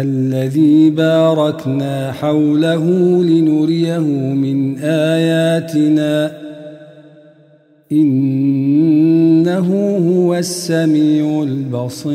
الذي باركنا حوله لنريه من آياتنا. إنه هو السميع البصير.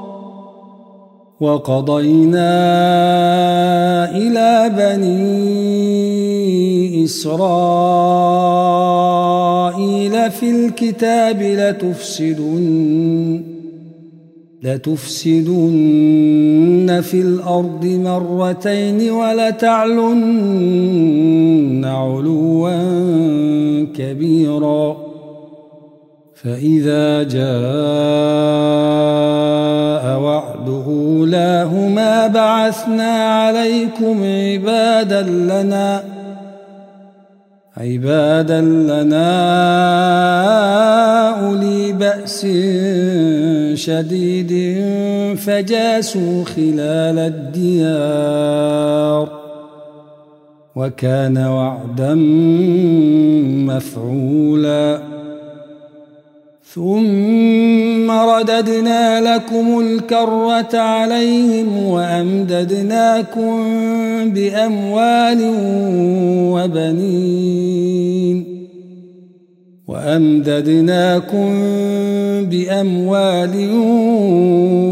وقضينا إلى بني إسرائيل في الكتاب لتفسدن لتفسدن في الأرض مرتين ولتعلن علوا كبيرا. فإذا جاء أولاهما بعثنا عليكم عبادا لنا عبادا لنا أولي بأس شديد فجاسوا خلال الديار وكان وعدا مفعولا. ثم رددنا لكم الكرة عليهم وأمددناكم بأموال وبنين وأمددناكم بأموال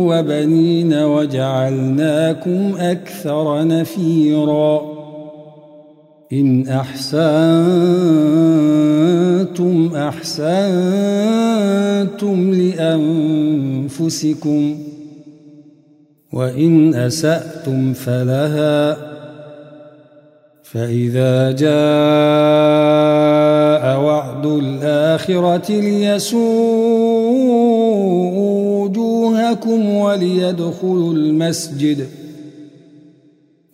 وبنين وجعلناكم أكثر نفيراً إن أحسنتم أحسنتم لأنفسكم وإن أسأتم فلها فإذا جاء وعد الآخرة ليسوء وجوهكم وليدخلوا المسجد ۖ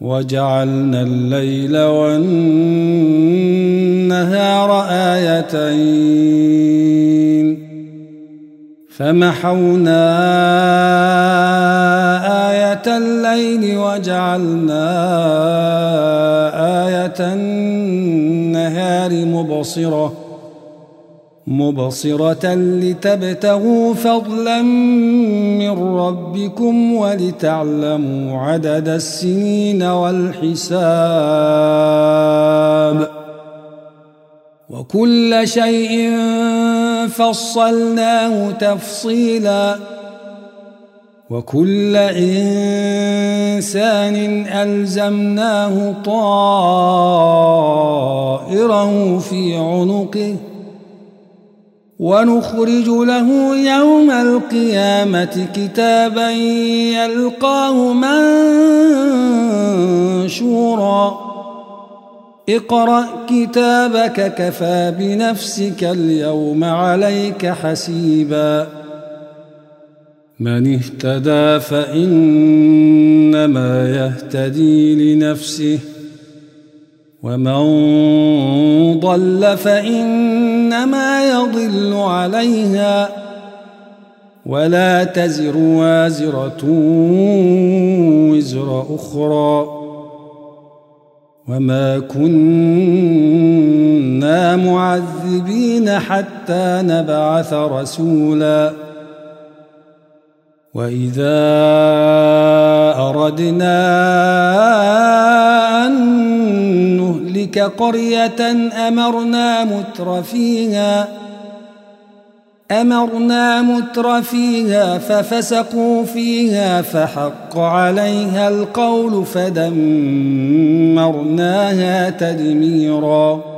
وجعلنا الليل والنهار آيتين. فمحونا آية الليل وجعلنا آية النهار مبصرة. مبصرة لتبتغوا فضلا من ربكم ولتعلموا عدد السنين والحساب. وكل شيء فصلناه تفصيلاً. وكل إنسان ألزمناه طائره في عنقه. ونخرج له يوم القيامة كتابا يلقاه منشورا. اقرأ كتابك كفى بنفسك اليوم عليك حسيبا. من اهتدى فإنما يهتدي لنفسه. ومن ضل فإنما يضل عليها ولا تزر وازرة وزر أخرى وما كنا معذبين حتى نبعث رسولا وإذا أردنا أن نهلك قرية أمرنا متر فيها أمرنا متر فيها ففسقوا فيها فحق عليها القول فدمرناها تدميرا.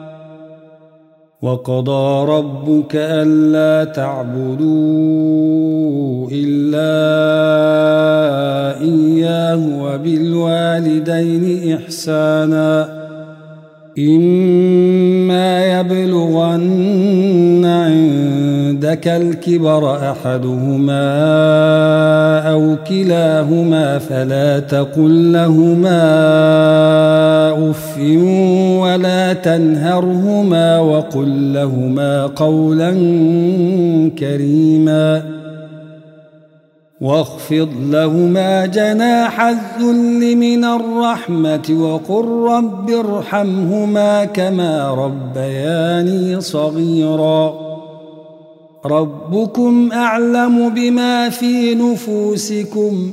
وقضى ربك ألا تعبدوا إلا إياه وبالوالدين إحسانا. إما يبلغن عند عندك الكبر أحدهما أو كلاهما فلا تقل لهما أف ولا تنهرهما وقل لهما قولا كريما واخفض لهما جناح الذل من الرحمة وقل رب ارحمهما كما ربياني صغيرا ربكم أعلم بما في نفوسكم.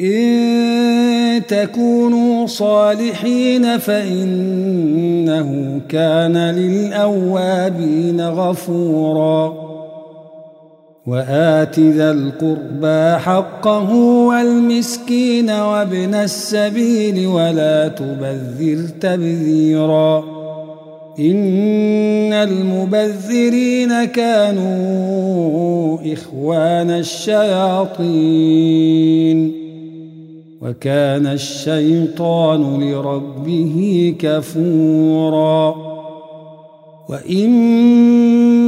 إن تكونوا صالحين فإنه كان للأوابين غفورا. وآت ذا القربى حقه والمسكين وابن السبيل ولا تبذر تبذيرا. إن المبذرين كانوا إخوان الشياطين وكان الشيطان لربه كفورا وإما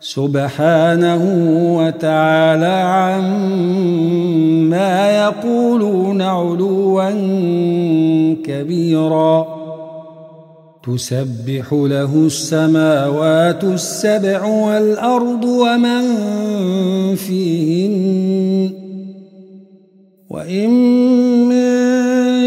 سبحانه وتعالى عما يقولون علوا كبيرا. تسبح له السماوات السبع والأرض ومن فيهن. وإن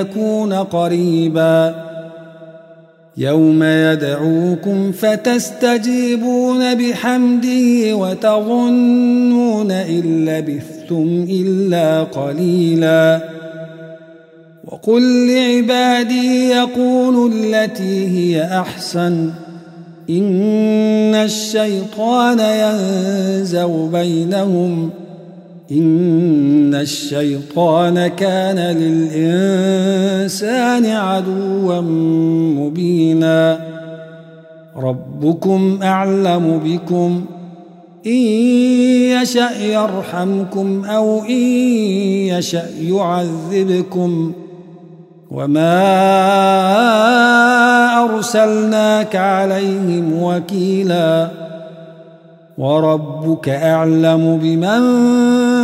يكون قريبا. يوم يدعوكم فتستجيبون بحمده وتظنون إن لبثتم إلا قليلا. وقل لعبادي يقولوا التي هي أحسن. إن الشيطان ينزو بينهم ۖ. إن الشيطان كان للإنسان عدوا مبينا. ربكم أعلم بكم. إن يشأ يرحمكم أو إن يشأ يعذبكم. وما أرسلناك عليهم وكيلا. وربك أعلم بمن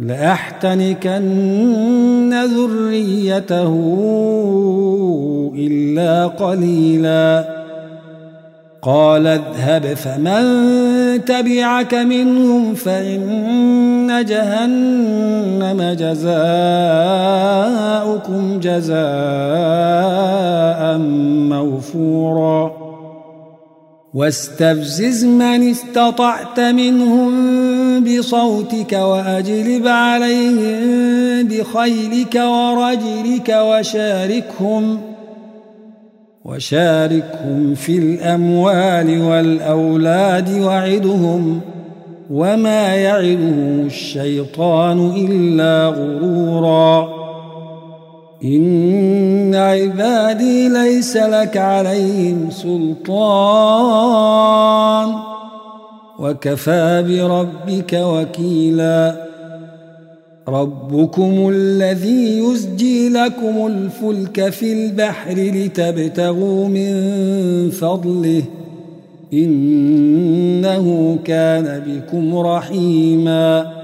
لأحتنكن ذريته إلا قليلا. قال اذهب فمن تبعك منهم فإن جهنم جزاؤكم جزاء موفوراً. واستفزز من استطعت منهم بصوتك وأجلب عليهم بخيلك ورجلك وشاركهم وشاركهم في الأموال والأولاد وعدهم وما يعدهم الشيطان إلا غرورا. إن عبادي ليس لك عليهم سلطان. وكفى بربك وكيلا. ربكم الذي يزجي لكم الفلك في البحر لتبتغوا من فضله. إنه كان بكم رحيماً.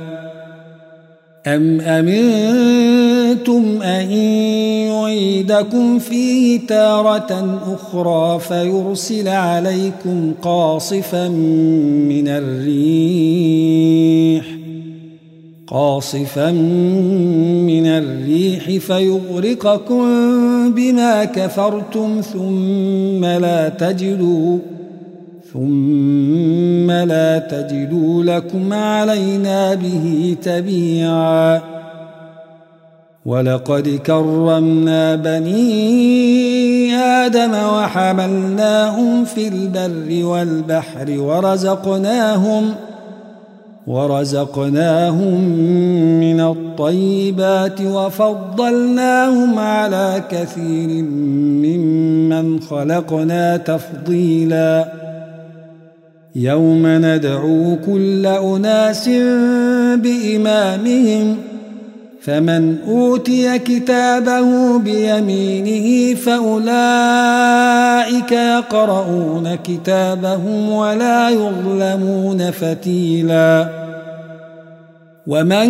أم أمنتم أن يعيدكم فيه تارة أخرى فيرسل عليكم قاصفا من الريح قاصفا من الريح فيغرقكم بما كفرتم ثم لا تجدوا ثم لا تجدوا لكم علينا به تبيعا. ولقد كرمنا بني آدم وحملناهم في البر والبحر ورزقناهم ورزقناهم من الطيبات وفضلناهم على كثير ممن خلقنا تفضيلاً. يوم ندعو كل أناس بإمامهم فمن أوتي كتابه بيمينه فأولئك يقرؤون كتابهم ولا يظلمون فتيلا. ومن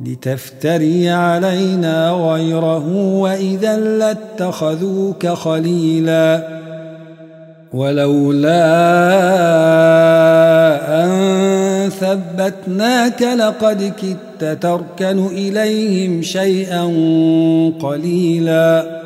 لتفتري علينا غيره وإذا لاتخذوك خليلا ولولا أن ثبتناك لقد كدت تركن إليهم شيئا قليلا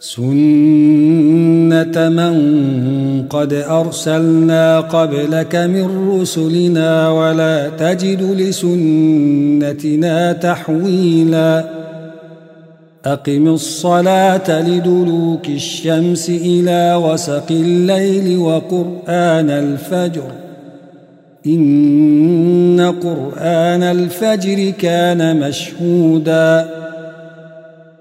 سنة من قد أرسلنا قبلك من رسلنا ولا تجد لسنتنا تحويلا أقم الصلاة لدلوك الشمس إلى وسق الليل وقرآن الفجر إن قرآن الفجر كان مشهوداً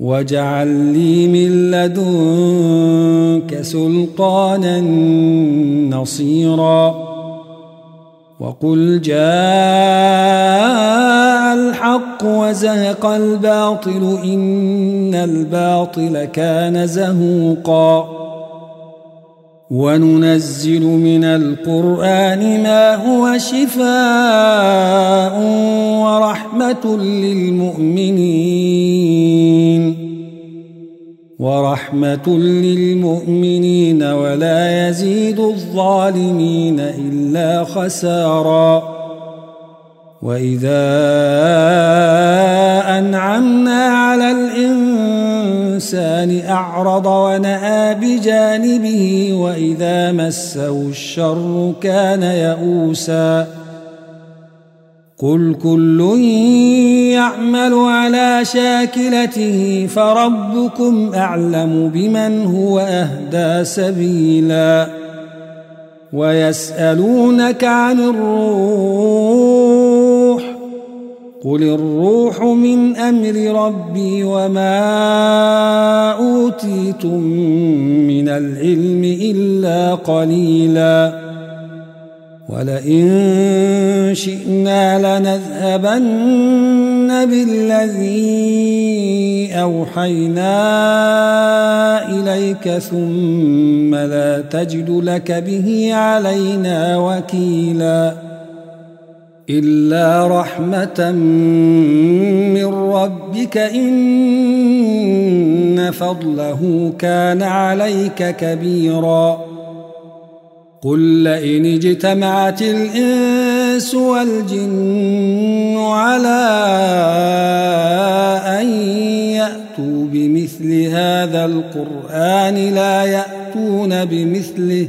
واجعل لي من لدنك سلطانا نصيرا وقل جاء الحق وزهق الباطل إن الباطل كان زهوقا وننزل من القرآن ما هو شفاء ورحمة للمؤمنين ورحمة للمؤمنين ولا يزيد الظالمين إلا خسارا وإذا أنعمنا على الإنسان أعرض ونأى بجانبه وإذا مسه الشر كان يئوسا. قل كل يعمل على شاكلته فربكم أعلم بمن هو أهدى سبيلا. ويسألونك عن الروح قل الروح من أمر ربي وما أوتيتم من العلم إلا قليلا ولئن شئنا لنذهبن بالذي أوحينا إليك ثم لا تجد لك به علينا وكيلاً إلا رحمة من ربك إن فضله كان عليك كبيرا. قل لئن اجتمعت الإنس والجن على أن يأتوا بمثل هذا القرآن لا يأتون بمثله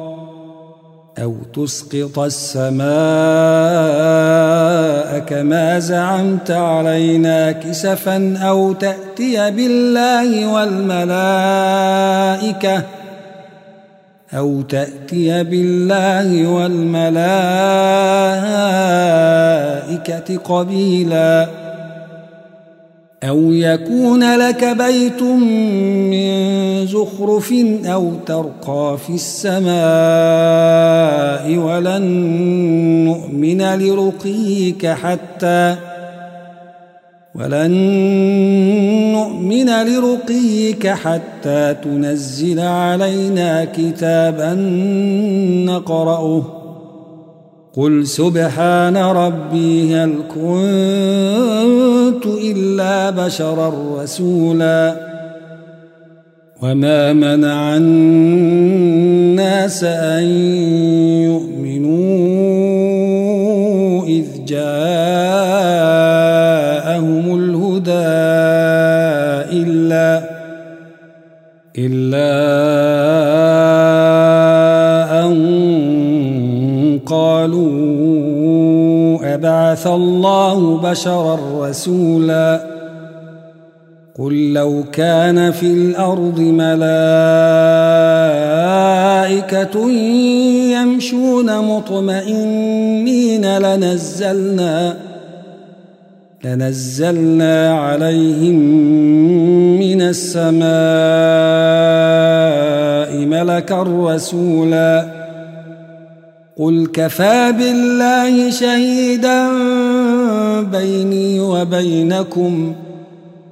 أو تسقط السماء كما زعمت علينا كسفا أو تأتي بالله والملائكة أو تأتي بالله والملائكة قبيلاً أو يكون لك بيت من زخرف أو ترقى في السماء ولن نؤمن لرقيك حتى ولن نؤمن لرقيك حتى تنزل علينا كتابا نقرأه قل سبحان ربي هل كنت إلا بشرا رسولا وما منع الناس أن يؤمنوا إذ جاءهم الهدى إلا إلا أبعث الله بشرا رسولا قل لو كان في الأرض ملائكة يمشون مطمئنين لنزلنا لنزلنا عليهم من السماء ملكا رسولا قل كفى بالله شهيدا بيني وبينكم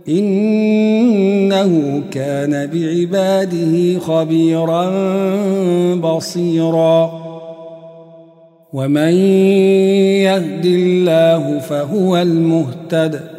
إنه كان بعباده خبيرا بصيراً. ومن يهد الله فهو المهتد.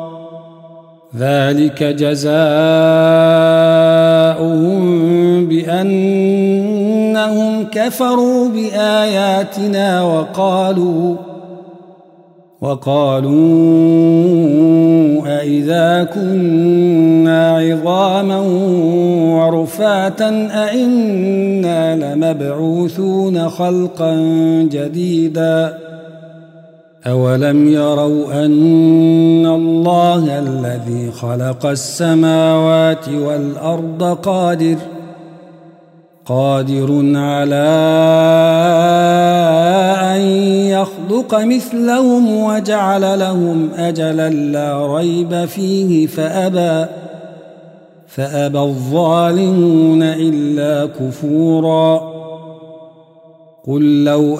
ذلك جزاؤهم بأنهم كفروا بآياتنا وقالوا وقالوا أإذا كنا عظاما ورفاتا أئنا لمبعوثون خلقا جديدا أولم يروا أن الله الذي خلق السماوات والأرض قادر قادر على أن يخلق مثلهم وجعل لهم أجلا لا ريب فيه فأبى فأبى الظالمون إلا كفورا قل لو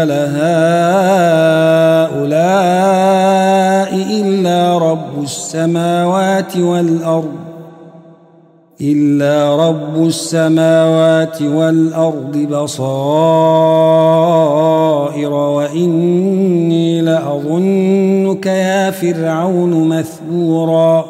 أنزل هؤلاء إلا رب السماوات والأرض إلا رب السماوات والأرض بصائر وإني لأظنك يا فرعون مثبورا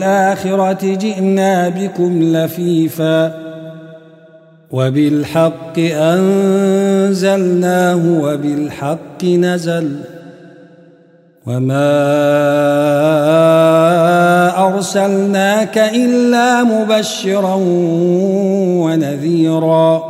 الآخرة جئنا بكم لفيفا وبالحق أنزلناه وبالحق نزل وما أرسلناك إلا مبشرا ونذيرا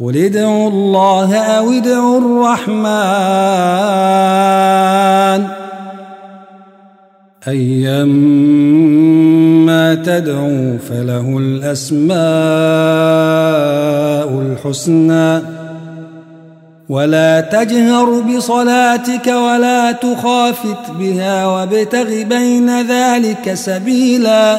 قل ادعوا الله أو ادعوا الرحمن أيما تدعوا فله الأسماء الحسنى ولا تجهر بصلاتك ولا تخافت بها وابتغ بين ذلك سبيلا